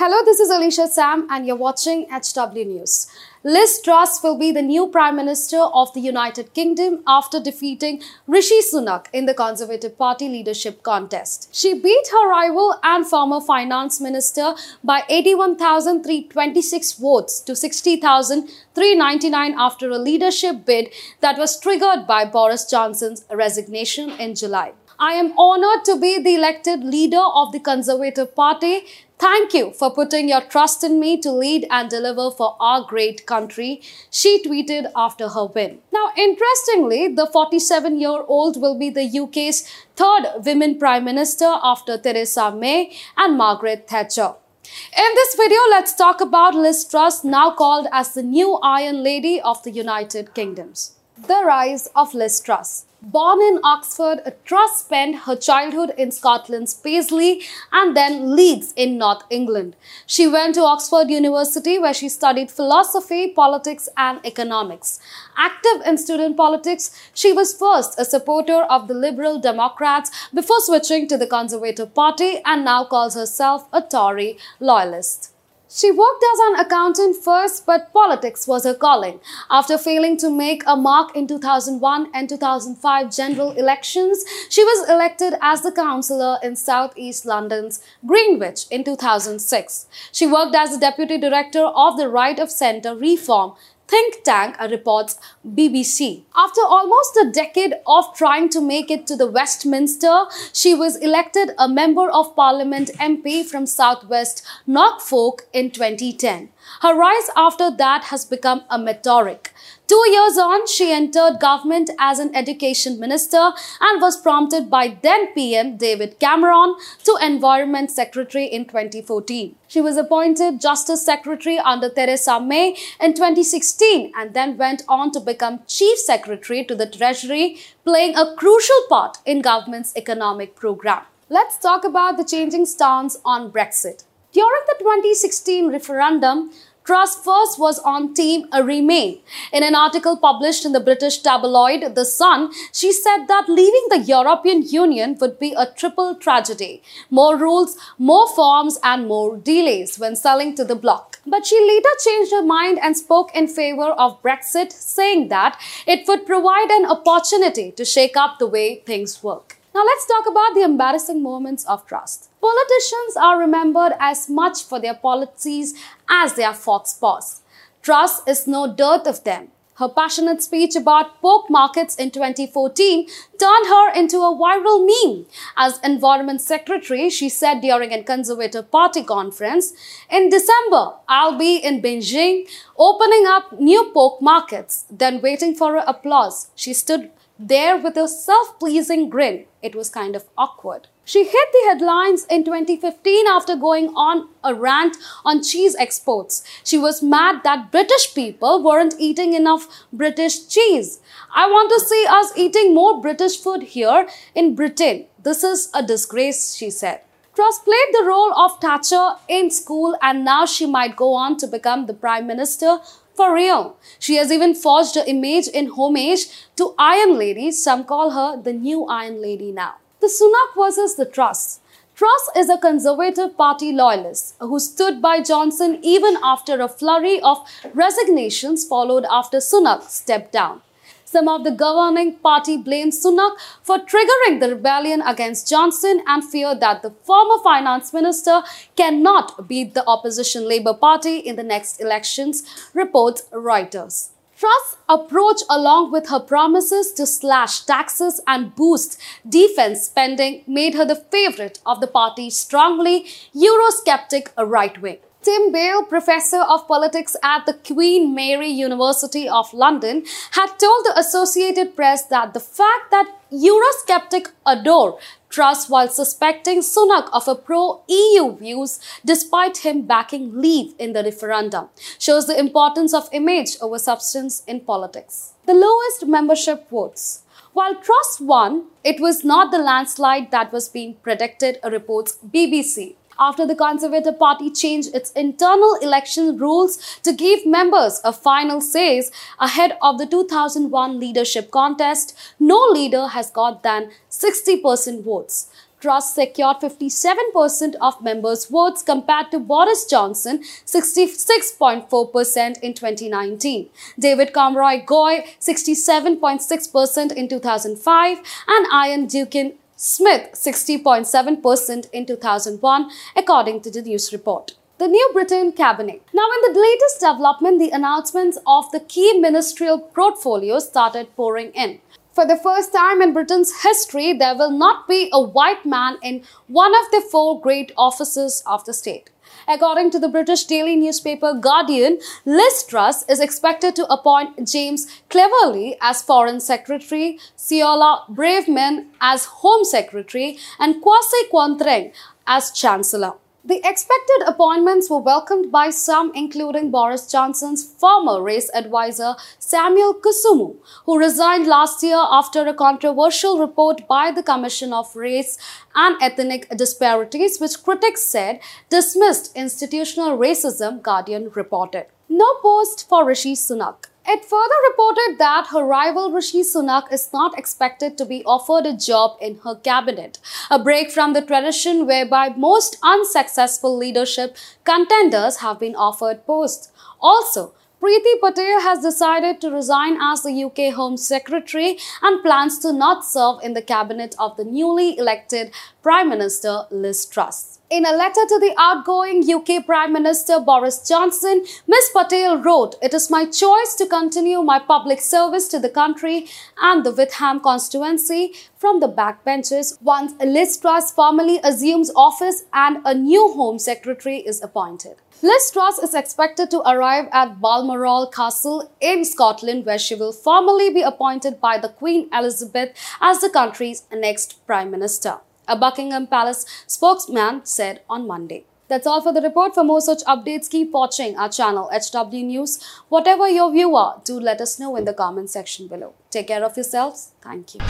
Hello, this is Alicia Sam, and you're watching HW News. Liz Truss will be the new Prime Minister of the United Kingdom after defeating Rishi Sunak in the Conservative Party leadership contest. She beat her rival and former Finance Minister by 81,326 votes to 60,399 after a leadership bid that was triggered by Boris Johnson's resignation in July. I am honored to be the elected leader of the Conservative Party Thank you for putting your trust in me to lead and deliver for our great country, she tweeted after her win. Now, interestingly, the 47 year old will be the UK's third women prime minister after Theresa May and Margaret Thatcher. In this video, let's talk about Liz Truss, now called as the new Iron Lady of the United Kingdoms. The rise of Liz Truss. Born in Oxford, Truss spent her childhood in Scotland's Paisley and then Leeds in North England. She went to Oxford University where she studied philosophy, politics and economics. Active in student politics, she was first a supporter of the Liberal Democrats before switching to the Conservative Party and now calls herself a Tory loyalist. She worked as an accountant first, but politics was her calling. After failing to make a mark in 2001 and 2005 general elections, she was elected as the councillor in southeast London's Greenwich in 2006. She worked as the deputy director of the Right of Centre Reform think tank reports BBC. After almost a decade of trying to make it to the Westminster, she was elected a Member of Parliament MP from Southwest Norfolk in 2010. Her rise after that has become a meteoric. Two years on, she entered government as an education minister and was prompted by then PM David Cameron to Environment Secretary in 2014. She was appointed Justice Secretary under Theresa May in 2016 and then went on to become Chief Secretary to the Treasury, playing a crucial part in government's economic program. Let's talk about the changing stance on Brexit. During the 2016 referendum, Truss first was on Team Remain. In an article published in the British tabloid The Sun, she said that leaving the European Union would be a triple tragedy. More rules, more forms and more delays when selling to the bloc. But she later changed her mind and spoke in favor of Brexit, saying that it would provide an opportunity to shake up the way things work. Now let's talk about the embarrassing moments of Truss. Politicians are remembered as much for their policies as their fox paws. Truss is no dearth of them. Her passionate speech about pork markets in 2014 turned her into a viral meme. As Environment Secretary, she said during a Conservative Party conference, In December, I'll be in Beijing opening up new pork markets. Then, waiting for her applause, she stood there with a self pleasing grin. It was kind of awkward. She hit the headlines in 2015 after going on a rant on cheese exports. She was mad that British people weren't eating enough British cheese. I want to see us eating more British food here in Britain. This is a disgrace, she said. Truss played the role of Thatcher in school and now she might go on to become the Prime Minister for real. She has even forged her image in homage to Iron Lady. Some call her the new Iron Lady now. The Sunak versus the Truss. Truss is a Conservative Party loyalist who stood by Johnson even after a flurry of resignations followed after Sunak stepped down. Some of the governing party blamed Sunak for triggering the rebellion against Johnson and fear that the former finance minister cannot beat the opposition Labour Party in the next elections, reports Reuters. Truss' approach, along with her promises to slash taxes and boost defense spending, made her the favorite of the party's strongly Eurosceptic right wing. Tim Bale, professor of politics at the Queen Mary University of London, had told the Associated Press that the fact that Eurosceptic adore Truss while suspecting Sunak of a pro-EU views despite him backing Leave in the referendum shows the importance of image over substance in politics. The lowest membership votes. While Truss won, it was not the landslide that was being predicted, reports BBC after the Conservative Party changed its internal election rules to give members a final say ahead of the 2001 leadership contest, no leader has got than 60% votes. Truss secured 57% of members' votes compared to Boris Johnson 66.4% in 2019. David Cameron Goy 67.6% in 2005 and Iain Duncan Smith 60.7% in 2001 according to the news report the New Britain cabinet. Now, in the latest development, the announcements of the key ministerial portfolios started pouring in. For the first time in Britain's history, there will not be a white man in one of the four great offices of the state. According to the British daily newspaper Guardian, Liz Truss is expected to appoint James Cleverly as Foreign Secretary, Suella Braverman as Home Secretary, and Kwasi Kwarteng as Chancellor. The expected appointments were welcomed by some, including Boris Johnson's former race advisor Samuel Kasumu, who resigned last year after a controversial report by the Commission of Race and Ethnic Disparities, which critics said dismissed institutional racism, Guardian reported. No post for Rishi Sunak. It further reported that her rival Rishi Sunak is not expected to be offered a job in her cabinet, a break from the tradition whereby most unsuccessful leadership contenders have been offered posts. Also, Priti Patel has decided to resign as the UK Home Secretary and plans to not serve in the cabinet of the newly elected Prime Minister Liz Truss. In a letter to the outgoing UK Prime Minister Boris Johnson, Ms. Patel wrote, It is my choice to continue my public service to the country and the Witham constituency from the backbenches once Liz Truss formally assumes office and a new Home Secretary is appointed. Liz Truss is expected to arrive at Balmoral Castle in Scotland, where she will formally be appointed by the Queen Elizabeth as the country's next Prime Minister, a Buckingham Palace spokesman said on Monday. That's all for the report. For more such updates, keep watching our channel HW News. Whatever your view are, do let us know in the comment section below. Take care of yourselves. Thank you.